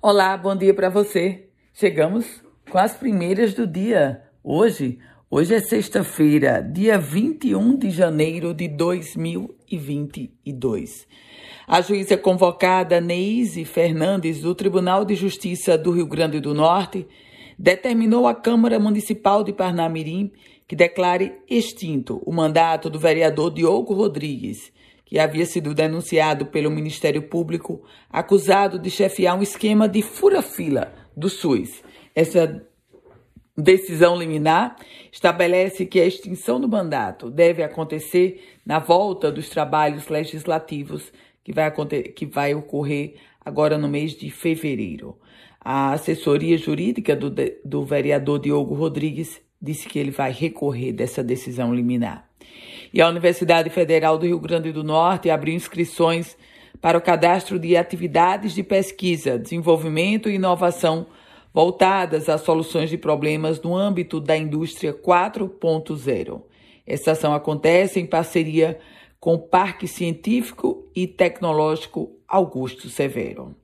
Olá, bom dia para você. Chegamos com as primeiras do dia. Hoje, hoje é sexta-feira, dia 21 de janeiro de 2022. A juíza convocada Neise Fernandes do Tribunal de Justiça do Rio Grande do Norte determinou à Câmara Municipal de Parnamirim que declare extinto o mandato do vereador Diogo Rodrigues que havia sido denunciado pelo Ministério Público, acusado de chefiar um esquema de fura-fila do SUS. Essa decisão liminar estabelece que a extinção do mandato deve acontecer na volta dos trabalhos legislativos que vai, que vai ocorrer agora no mês de fevereiro. A assessoria jurídica do, do vereador Diogo Rodrigues disse que ele vai recorrer dessa decisão liminar. E a Universidade Federal do Rio Grande do Norte abriu inscrições para o cadastro de atividades de pesquisa, desenvolvimento e inovação voltadas a soluções de problemas no âmbito da indústria 4.0. Essa ação acontece em parceria com o Parque Científico e Tecnológico Augusto Severo.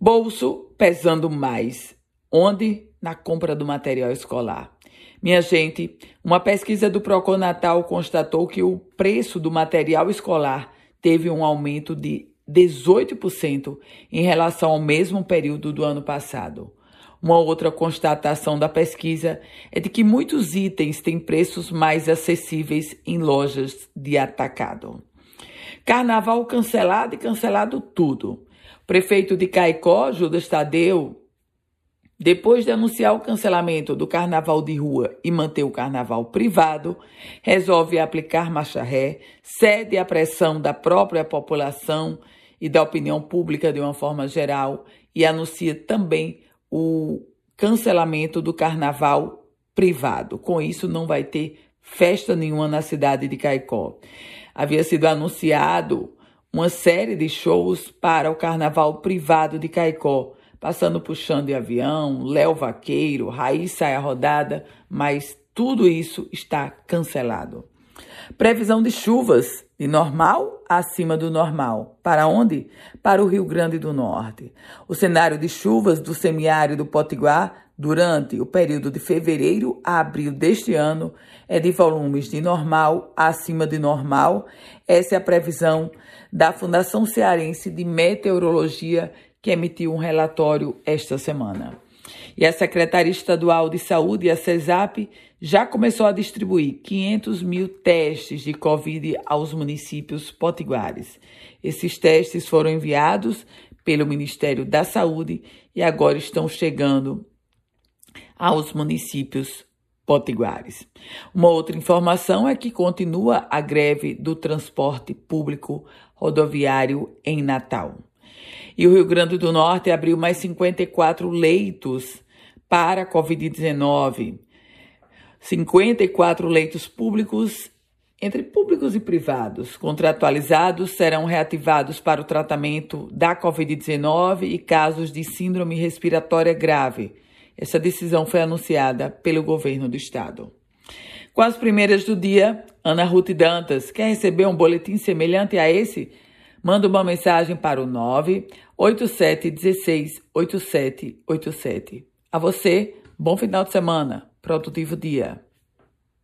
Bolso pesando mais. Onde? Na compra do material escolar. Minha gente, uma pesquisa do Procon Natal constatou que o preço do material escolar teve um aumento de 18% em relação ao mesmo período do ano passado. Uma outra constatação da pesquisa é de que muitos itens têm preços mais acessíveis em lojas de atacado. Carnaval cancelado e cancelado tudo. Prefeito de Caicó, Judas Tadeu, depois de anunciar o cancelamento do carnaval de rua e manter o carnaval privado, resolve aplicar marcha ré, cede à pressão da própria população e da opinião pública de uma forma geral e anuncia também o cancelamento do carnaval privado. Com isso, não vai ter festa nenhuma na cidade de Caicó. Havia sido anunciado uma série de shows para o carnaval privado de Caicó passando Chão de Avião, Léo Vaqueiro, Raiz Saia Rodada, mas tudo isso está cancelado. Previsão de chuvas de normal acima do normal. Para onde? Para o Rio Grande do Norte. O cenário de chuvas do semiárido Potiguar durante o período de fevereiro a abril deste ano é de volumes de normal acima de normal. Essa é a previsão da Fundação Cearense de Meteorologia que emitiu um relatório esta semana. E a Secretaria Estadual de Saúde, a CESAP, já começou a distribuir 500 mil testes de Covid aos municípios potiguares. Esses testes foram enviados pelo Ministério da Saúde e agora estão chegando aos municípios potiguares. Uma outra informação é que continua a greve do transporte público rodoviário em Natal. E o Rio Grande do Norte abriu mais 54 leitos para a Covid-19. 54 leitos públicos, entre públicos e privados, contratualizados, serão reativados para o tratamento da Covid-19 e casos de síndrome respiratória grave. Essa decisão foi anunciada pelo governo do estado. Com as primeiras do dia, Ana Ruth Dantas quer receber um boletim semelhante a esse? Manda uma mensagem para o 98716 8787. A você, bom final de semana, produtivo dia.